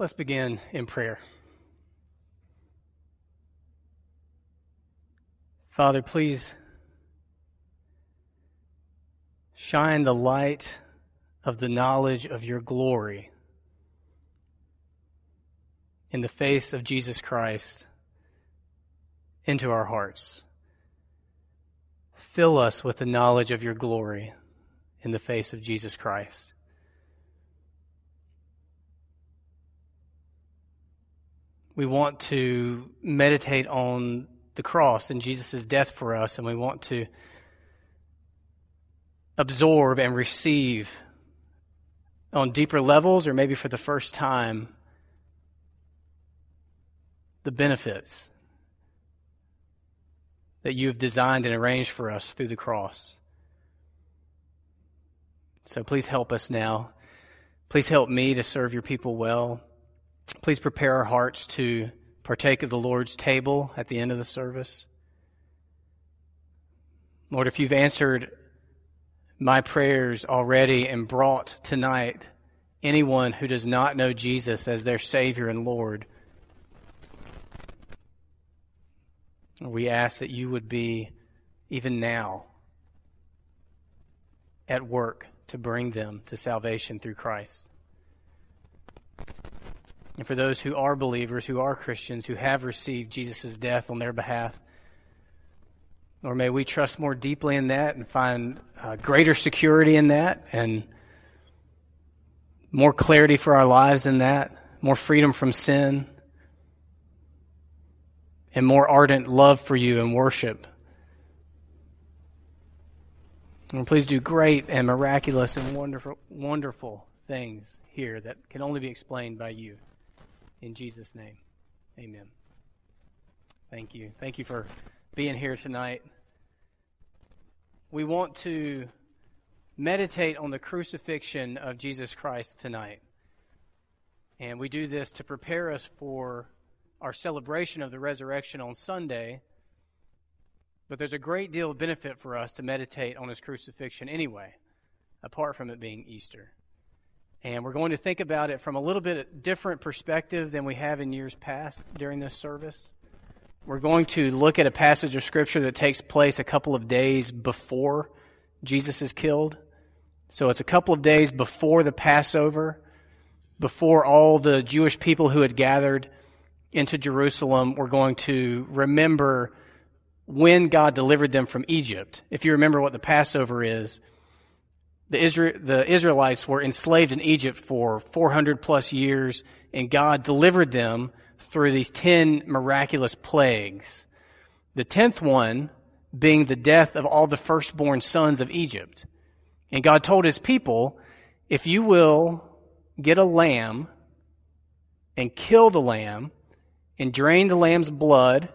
Let's begin in prayer. Father, please shine the light of the knowledge of your glory in the face of Jesus Christ into our hearts. Fill us with the knowledge of your glory in the face of Jesus Christ. We want to meditate on the cross and Jesus' death for us, and we want to absorb and receive on deeper levels, or maybe for the first time, the benefits that you've designed and arranged for us through the cross. So please help us now. Please help me to serve your people well. Please prepare our hearts to partake of the Lord's table at the end of the service. Lord, if you've answered my prayers already and brought tonight anyone who does not know Jesus as their Savior and Lord, we ask that you would be, even now, at work to bring them to salvation through Christ. And for those who are believers, who are Christians, who have received Jesus' death on their behalf, or may we trust more deeply in that and find uh, greater security in that and more clarity for our lives in that, more freedom from sin, and more ardent love for you and worship. And please do great and miraculous and wonderful, wonderful things here that can only be explained by you. In Jesus' name, amen. Thank you. Thank you for being here tonight. We want to meditate on the crucifixion of Jesus Christ tonight. And we do this to prepare us for our celebration of the resurrection on Sunday. But there's a great deal of benefit for us to meditate on his crucifixion anyway, apart from it being Easter. And we're going to think about it from a little bit different perspective than we have in years past during this service. We're going to look at a passage of Scripture that takes place a couple of days before Jesus is killed. So it's a couple of days before the Passover, before all the Jewish people who had gathered into Jerusalem were going to remember when God delivered them from Egypt. If you remember what the Passover is, the, Israel, the Israelites were enslaved in Egypt for 400 plus years, and God delivered them through these 10 miraculous plagues. The 10th one being the death of all the firstborn sons of Egypt. And God told his people, if you will get a lamb and kill the lamb and drain the lamb's blood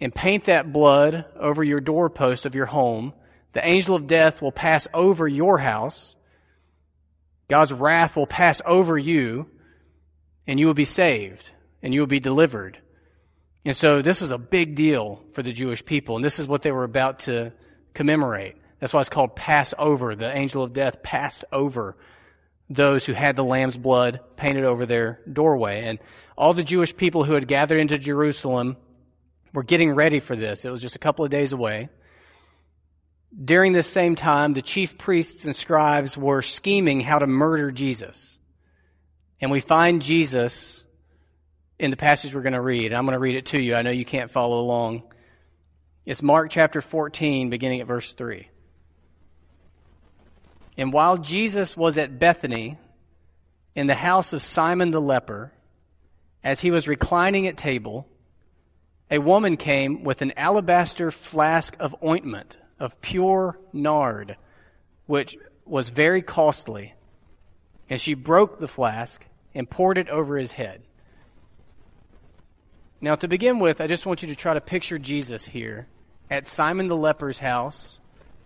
and paint that blood over your doorpost of your home, the angel of death will pass over your house. God's wrath will pass over you, and you will be saved, and you will be delivered. And so this is a big deal for the Jewish people, and this is what they were about to commemorate. That's why it's called Passover. The angel of death passed over those who had the lamb's blood painted over their doorway. And all the Jewish people who had gathered into Jerusalem were getting ready for this. It was just a couple of days away. During this same time, the chief priests and scribes were scheming how to murder Jesus. And we find Jesus in the passage we're going to read. I'm going to read it to you. I know you can't follow along. It's Mark chapter 14, beginning at verse 3. And while Jesus was at Bethany, in the house of Simon the leper, as he was reclining at table, a woman came with an alabaster flask of ointment of pure nard, which was very costly. And she broke the flask and poured it over his head. Now, to begin with, I just want you to try to picture Jesus here at Simon the leper's house.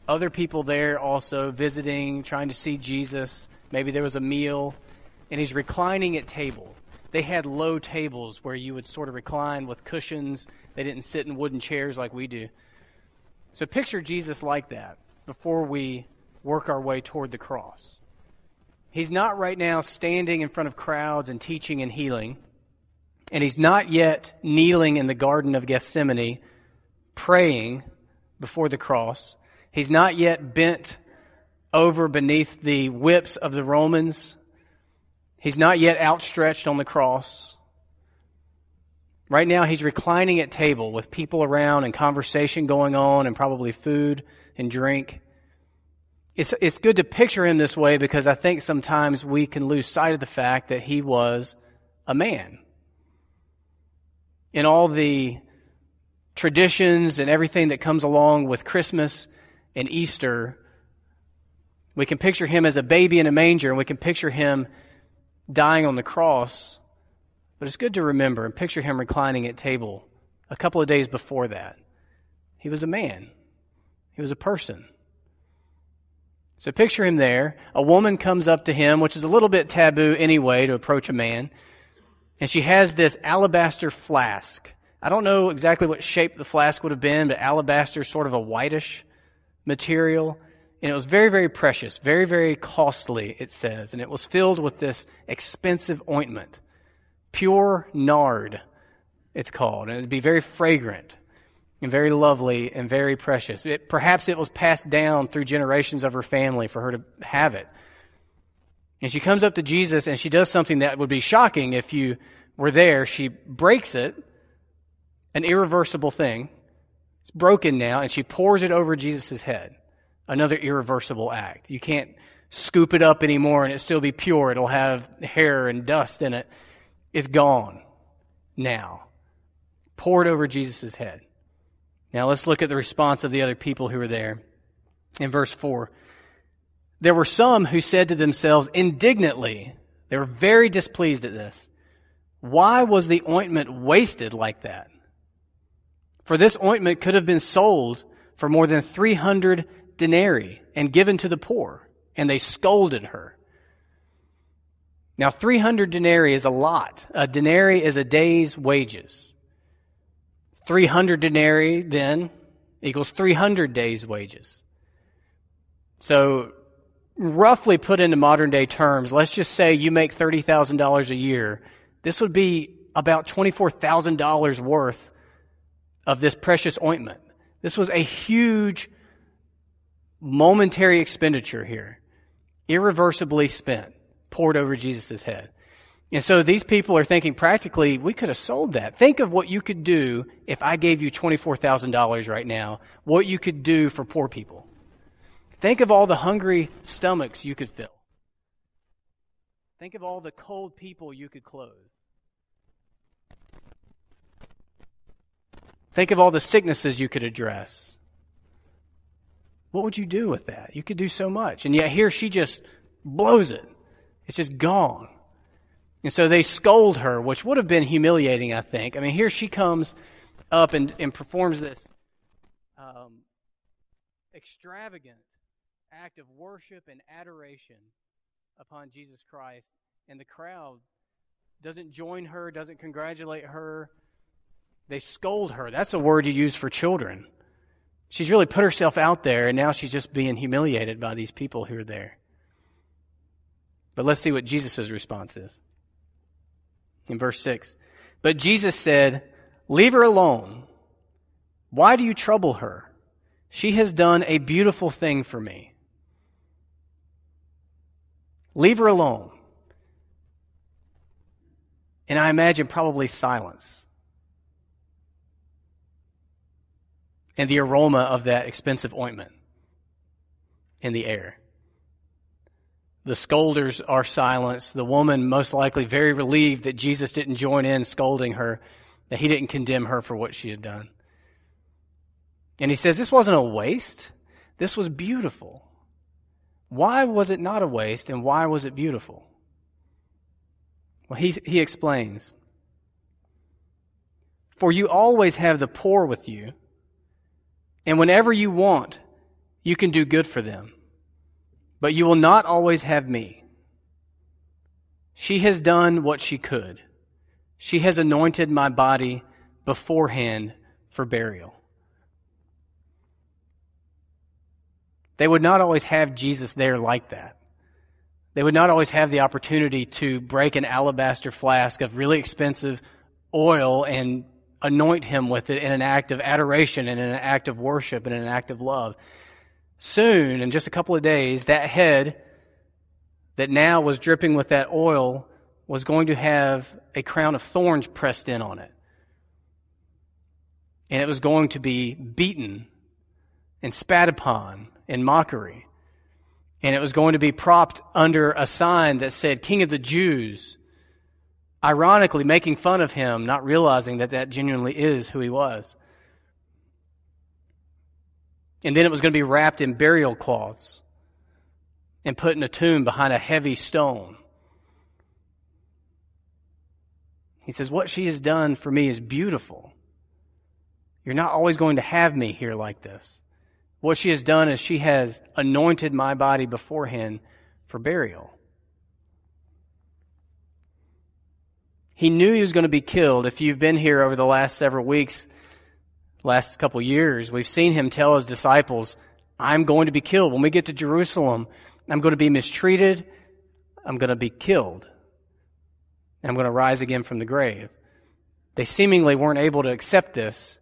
Other people there also visiting, trying to see Jesus. Maybe there was a meal, and he's reclining at table. They had low tables where you would sort of recline with cushions. They didn't sit in wooden chairs like we do. So picture Jesus like that before we work our way toward the cross. He's not right now standing in front of crowds and teaching and healing. And he's not yet kneeling in the Garden of Gethsemane praying before the cross. He's not yet bent over beneath the whips of the Romans. He's not yet outstretched on the cross. Right now, he's reclining at table with people around and conversation going on and probably food and drink. It's, it's good to picture him this way because I think sometimes we can lose sight of the fact that he was a man. In all the traditions and everything that comes along with Christmas and Easter, we can picture him as a baby in a manger and we can picture him dying on the cross. But it's good to remember and picture him reclining at table a couple of days before that. He was a man. He was a person. So picture him there. A woman comes up to him, which is a little bit taboo anyway to approach a man. And she has this alabaster flask. I don't know exactly what shape the flask would have been, but alabaster sort of a whitish material. And it was very, very precious, very, very costly, it says. And it was filled with this expensive ointment. Pure nard, it's called. And it would be very fragrant and very lovely and very precious. It, perhaps it was passed down through generations of her family for her to have it. And she comes up to Jesus and she does something that would be shocking if you were there. She breaks it, an irreversible thing. It's broken now, and she pours it over Jesus' head. Another irreversible act. You can't scoop it up anymore and it still be pure. It'll have hair and dust in it. It's gone now. Poured over Jesus' head. Now let's look at the response of the other people who were there. In verse 4, there were some who said to themselves indignantly, they were very displeased at this. Why was the ointment wasted like that? For this ointment could have been sold for more than 300 denarii and given to the poor. And they scolded her. Now, 300 denarii is a lot. A denarii is a day's wages. 300 denarii then equals 300 days' wages. So, roughly put into modern day terms, let's just say you make $30,000 a year. This would be about $24,000 worth of this precious ointment. This was a huge momentary expenditure here, irreversibly spent, poured over Jesus' head. And so these people are thinking practically, we could have sold that. Think of what you could do if I gave you $24,000 right now, what you could do for poor people. Think of all the hungry stomachs you could fill. Think of all the cold people you could clothe. Think of all the sicknesses you could address. What would you do with that? You could do so much. And yet here she just blows it. It's just gone. And so they scold her, which would have been humiliating, I think. I mean, here she comes up and, and performs this um, extravagant act of worship and adoration upon Jesus Christ, and the crowd doesn't join her, doesn't congratulate her. They scold her. That's a word you use for children. She's really put herself out there, and now she's just being humiliated by these people who are there. But let's see what Jesus' response is in verse 6. But Jesus said, Leave her alone. Why do you trouble her? She has done a beautiful thing for me. Leave her alone. And I imagine probably silence. And the aroma of that expensive ointment in the air. The scolders are silenced. The woman, most likely very relieved that Jesus didn't join in scolding her, that he didn't condemn her for what she had done. And he says, This wasn't a waste. This was beautiful. Why was it not a waste and why was it beautiful? Well, he, he explains For you always have the poor with you, and whenever you want, you can do good for them but you will not always have me. She has done what she could. She has anointed my body beforehand for burial. They would not always have Jesus there like that. They would not always have the opportunity to break an alabaster flask of really expensive oil and anoint him with it in an act of adoration and in an act of worship and in an act of love. Soon, in just a couple of days, that head that now was dripping with that oil was going to have a crown of thorns pressed in on it. And it was going to be beaten and spat upon in mockery. And it was going to be propped under a sign that said, King of the Jews, ironically making fun of him, not realizing that that genuinely is who he was. And then it was going to be wrapped in burial cloths and put in a tomb behind a heavy stone. He says, What she has done for me is beautiful. You're not always going to have me here like this. What she has done is she has anointed my body beforehand for burial. He knew he was going to be killed. If you've been here over the last several weeks, last couple years, we've seen him tell his disciples, I'm going to be killed. When we get to Jerusalem, I'm going to be mistreated. I'm going to be killed. And I'm going to rise again from the grave. They seemingly weren't able to accept this,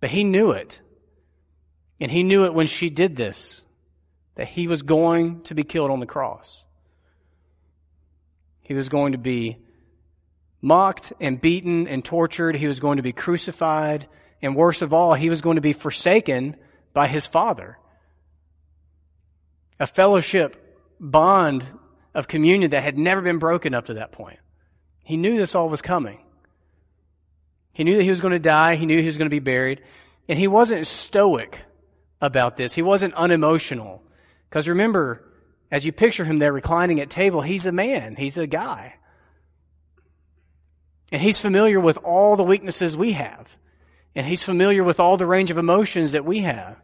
but he knew it. And he knew it when she did this, that he was going to be killed on the cross. He was going to be mocked and beaten and tortured. He was going to be crucified. And worst of all, he was going to be forsaken by his Father a fellowship bond of communion that had never been broken up to that point. He knew this all was coming. He knew that he was going to die. He knew he was going to be buried. And he wasn't stoic about this. He wasn't unemotional. Because remember, as you picture him there reclining at table, he's a man. He's a guy. And he's familiar with all the weaknesses we have. And he's familiar with all the range of emotions that we have.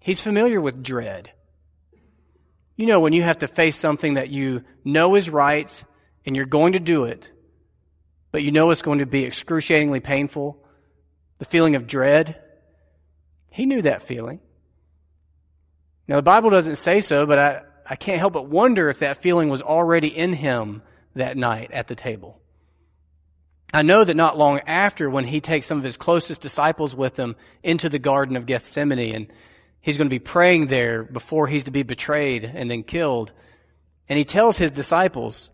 He's familiar with dread. You know, when you have to face something that you know is right and you're going to do it, but you know it's going to be excruciatingly painful, the feeling of dread. He knew that feeling. Now, the Bible doesn't say so, but I, I can't help but wonder if that feeling was already in him that night at the table. I know that not long after, when he takes some of his closest disciples with him into the Garden of Gethsemane and He's going to be praying there before he's to be betrayed and then killed. And he tells his disciples,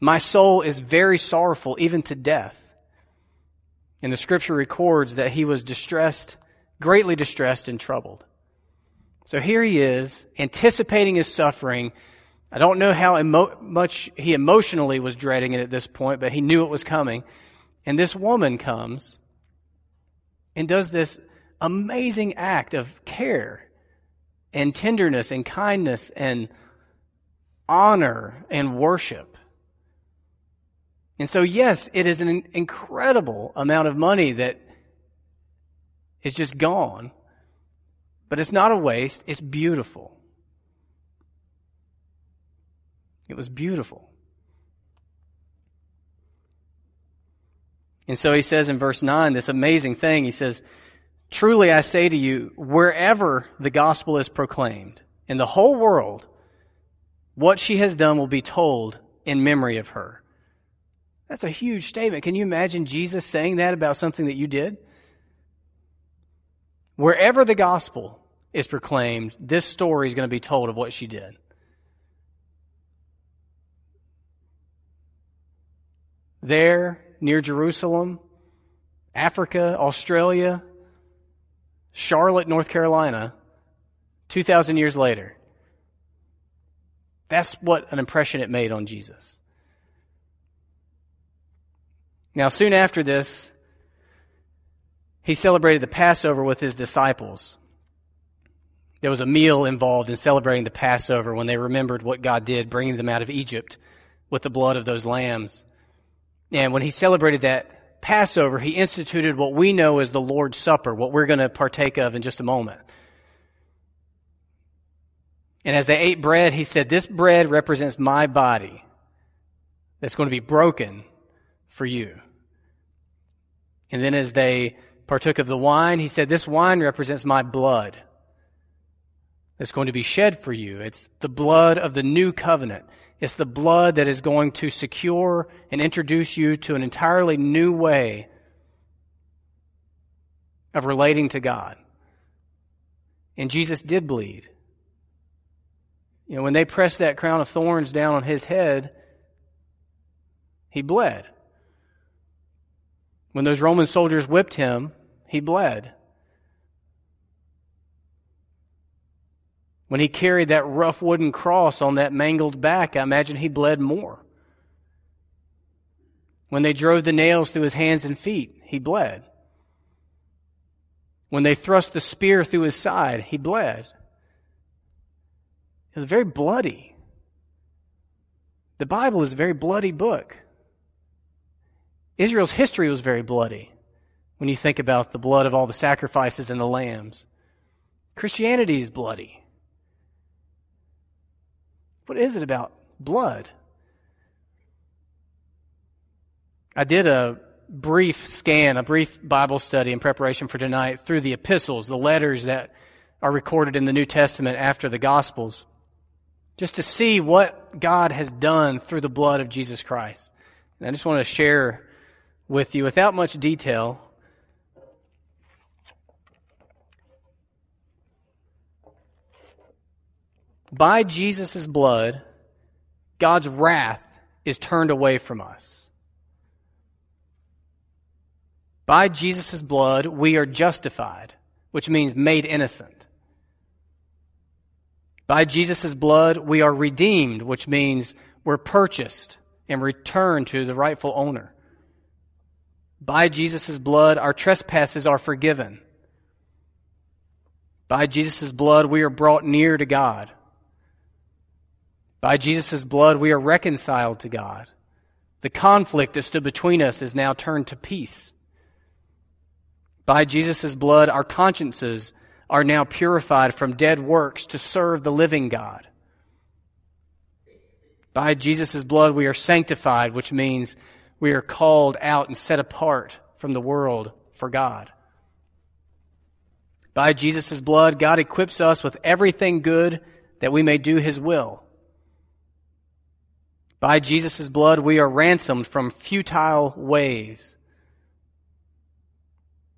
My soul is very sorrowful, even to death. And the scripture records that he was distressed, greatly distressed and troubled. So here he is, anticipating his suffering. I don't know how emo- much he emotionally was dreading it at this point, but he knew it was coming. And this woman comes and does this amazing act of care and tenderness and kindness and honor and worship. And so, yes, it is an incredible amount of money that is just gone, but it's not a waste, it's beautiful. It was beautiful. And so he says in verse 9 this amazing thing. He says, Truly I say to you, wherever the gospel is proclaimed in the whole world, what she has done will be told in memory of her. That's a huge statement. Can you imagine Jesus saying that about something that you did? Wherever the gospel is proclaimed, this story is going to be told of what she did. There, near Jerusalem, Africa, Australia, Charlotte, North Carolina, 2,000 years later. That's what an impression it made on Jesus. Now, soon after this, he celebrated the Passover with his disciples. There was a meal involved in celebrating the Passover when they remembered what God did, bringing them out of Egypt with the blood of those lambs. And when he celebrated that Passover, he instituted what we know as the Lord's Supper, what we're going to partake of in just a moment. And as they ate bread, he said, This bread represents my body that's going to be broken for you. And then as they partook of the wine, he said, This wine represents my blood that's going to be shed for you. It's the blood of the new covenant. It's the blood that is going to secure and introduce you to an entirely new way of relating to God. And Jesus did bleed. You know, when they pressed that crown of thorns down on his head, he bled. When those Roman soldiers whipped him, he bled. When he carried that rough wooden cross on that mangled back, I imagine he bled more. When they drove the nails through his hands and feet, he bled. When they thrust the spear through his side, he bled. It was very bloody. The Bible is a very bloody book. Israel's history was very bloody when you think about the blood of all the sacrifices and the lambs. Christianity is bloody. What is it about blood? I did a brief scan, a brief Bible study in preparation for tonight through the epistles, the letters that are recorded in the New Testament after the Gospels, just to see what God has done through the blood of Jesus Christ. And I just want to share with you without much detail. By Jesus' blood, God's wrath is turned away from us. By Jesus' blood, we are justified, which means made innocent. By Jesus' blood, we are redeemed, which means we're purchased and returned to the rightful owner. By Jesus' blood, our trespasses are forgiven. By Jesus' blood, we are brought near to God. By Jesus' blood, we are reconciled to God. The conflict that stood between us is now turned to peace. By Jesus' blood, our consciences are now purified from dead works to serve the living God. By Jesus' blood, we are sanctified, which means we are called out and set apart from the world for God. By Jesus' blood, God equips us with everything good that we may do His will. By Jesus' blood, we are ransomed from futile ways.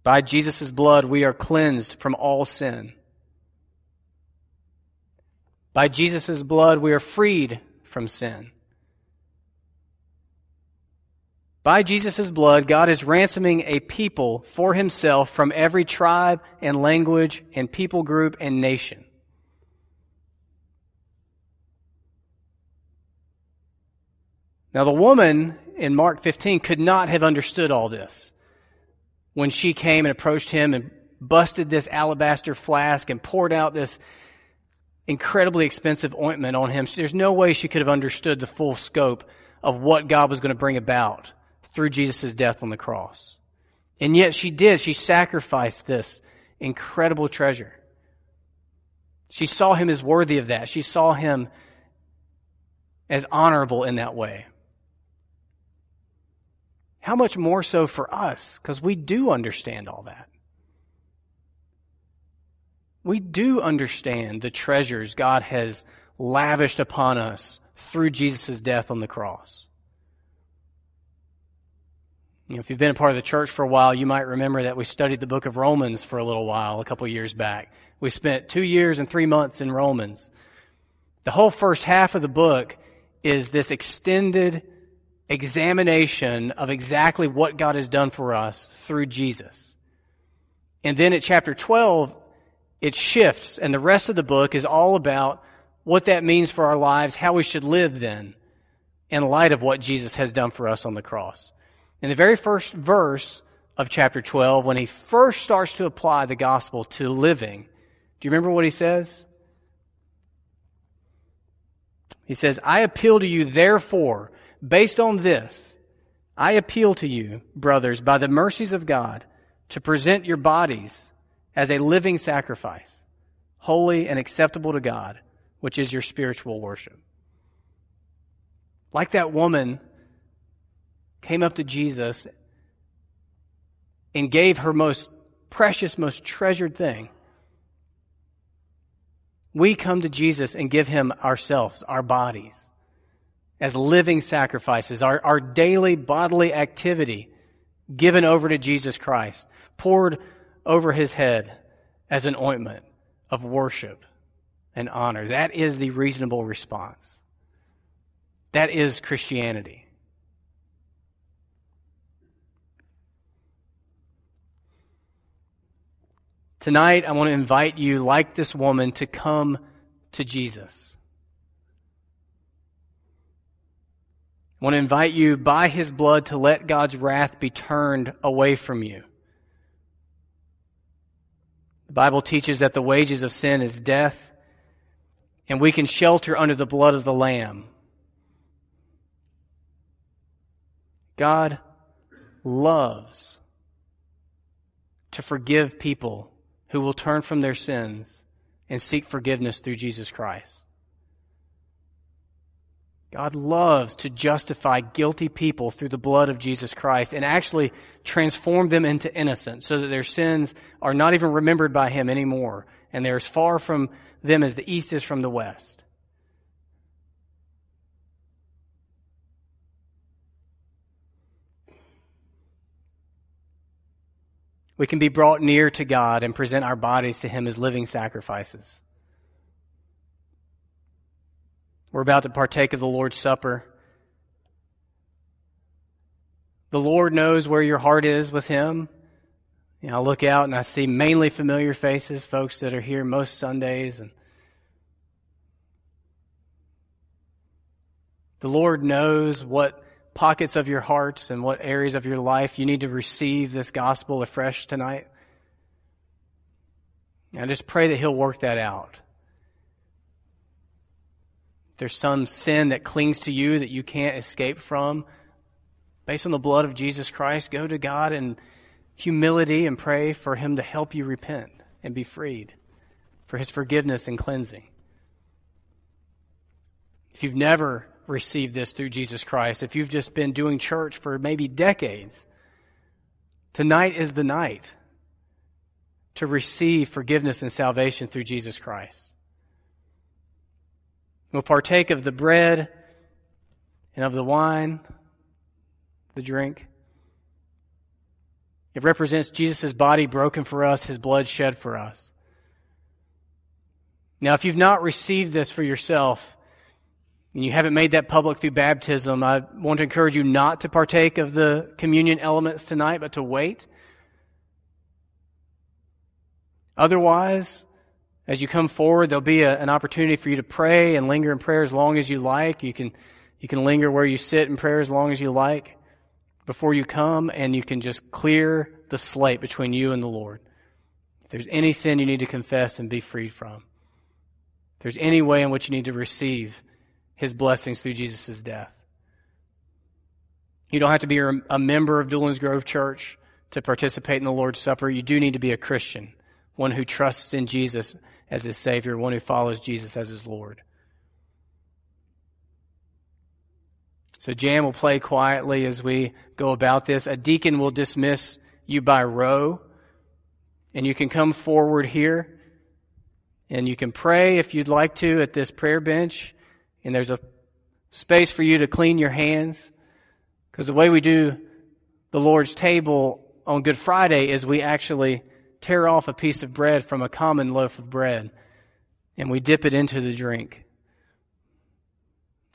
By Jesus' blood, we are cleansed from all sin. By Jesus' blood, we are freed from sin. By Jesus' blood, God is ransoming a people for himself from every tribe and language and people group and nation. Now, the woman in Mark 15 could not have understood all this when she came and approached him and busted this alabaster flask and poured out this incredibly expensive ointment on him. There's no way she could have understood the full scope of what God was going to bring about through Jesus' death on the cross. And yet she did. She sacrificed this incredible treasure. She saw him as worthy of that. She saw him as honorable in that way. How much more so for us? Because we do understand all that. We do understand the treasures God has lavished upon us through Jesus' death on the cross. You know, if you've been a part of the church for a while, you might remember that we studied the book of Romans for a little while, a couple years back. We spent two years and three months in Romans. The whole first half of the book is this extended examination of exactly what God has done for us through Jesus. And then at chapter 12, it shifts, and the rest of the book is all about what that means for our lives, how we should live then, in light of what Jesus has done for us on the cross. In the very first verse of chapter 12, when he first starts to apply the gospel to living, do you remember what he says? He says, I appeal to you, therefore, based on this, I appeal to you, brothers, by the mercies of God, to present your bodies as a living sacrifice, holy and acceptable to God, which is your spiritual worship. Like that woman came up to Jesus and gave her most precious, most treasured thing, we come to Jesus and give him ourselves, our bodies, as living sacrifices, our, our daily bodily activity given over to Jesus Christ, poured over his head as an ointment of worship and honor. That is the reasonable response. That is Christianity. Tonight, I want to invite you, like this woman, to come to Jesus. I want to invite you by his blood to let God's wrath be turned away from you. The Bible teaches that the wages of sin is death, and we can shelter under the blood of the Lamb. God loves to forgive people who will turn from their sins and seek forgiveness through Jesus Christ. God loves to justify guilty people through the blood of Jesus Christ and actually transform them into innocence so that their sins are not even remembered by Him anymore and they're as far from them as the east is from the west. We can be brought near to God and present our bodies to Him as living sacrifices. We're about to partake of the Lord's Supper. The Lord knows where your heart is with Him. You know, I look out and I see mainly familiar faces, folks that are here most Sundays. And the Lord knows what pockets of your hearts and what areas of your life you need to receive this gospel afresh tonight. I just pray that He'll work that out. There's some sin that clings to you that you can't escape from, based on the blood of Jesus Christ, go to God in humility and pray for Him to help you repent and be freed, for His forgiveness and cleansing. If you've never received this through Jesus Christ, if you've just been doing church for maybe decades, tonight is the night to receive forgiveness and salvation through Jesus Christ. We'll partake of the bread and of the wine, the drink. It represents Jesus' body broken for us, his blood shed for us. Now, if you've not received this for yourself, and you haven't made that public through baptism, I want to encourage you not to partake of the communion elements tonight, but to wait. Otherwise, as you come forward, there'll be a, an opportunity for you to pray and linger in prayer as long as you like. You can, you can linger where you sit in prayer as long as you like before you come, and you can just clear the slate between you and the Lord. If there's any sin you need to confess and be freed from, if there's any way in which you need to receive his blessings through Jesus' death. You don't have to be a member of Doolin's Grove Church to participate in the Lord's Supper. You do need to be a Christian, one who trusts in Jesus as his Savior, one who follows Jesus as his Lord. So Jan will play quietly as we go about this. A deacon will dismiss you by row, and you can come forward here, and you can pray if you'd like to at this prayer bench and there's a space for you to clean your hands. Because the way we do the Lord's table on Good Friday is we actually tear off a piece of bread from a common loaf of bread and we dip it into the drink.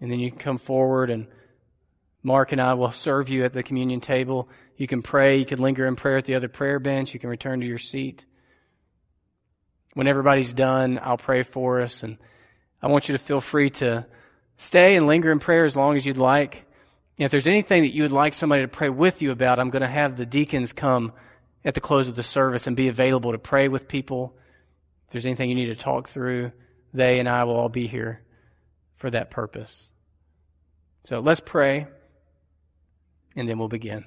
And then you can come forward and Mark and I will serve you at the communion table. You can pray. You can linger in prayer at the other prayer bench. You can return to your seat. When everybody's done, I'll pray for us. And I want you to feel free to Stay and linger in prayer as long as you'd like. And if there's anything that you would like somebody to pray with you about, I'm going to have the deacons come at the close of the service and be available to pray with people. If there's anything you need to talk through, they and I will all be here for that purpose. So let's pray, and then we'll begin.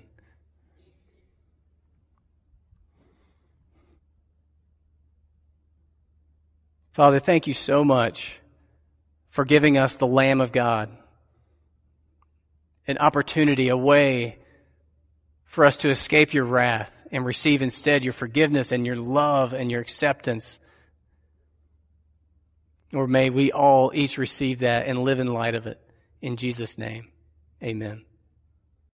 Father, thank you so much for giving us the Lamb of God. An opportunity, a way for us to escape your wrath and receive instead your forgiveness and your love and your acceptance. Or may we all each receive that and live in light of it. In Jesus' name, amen.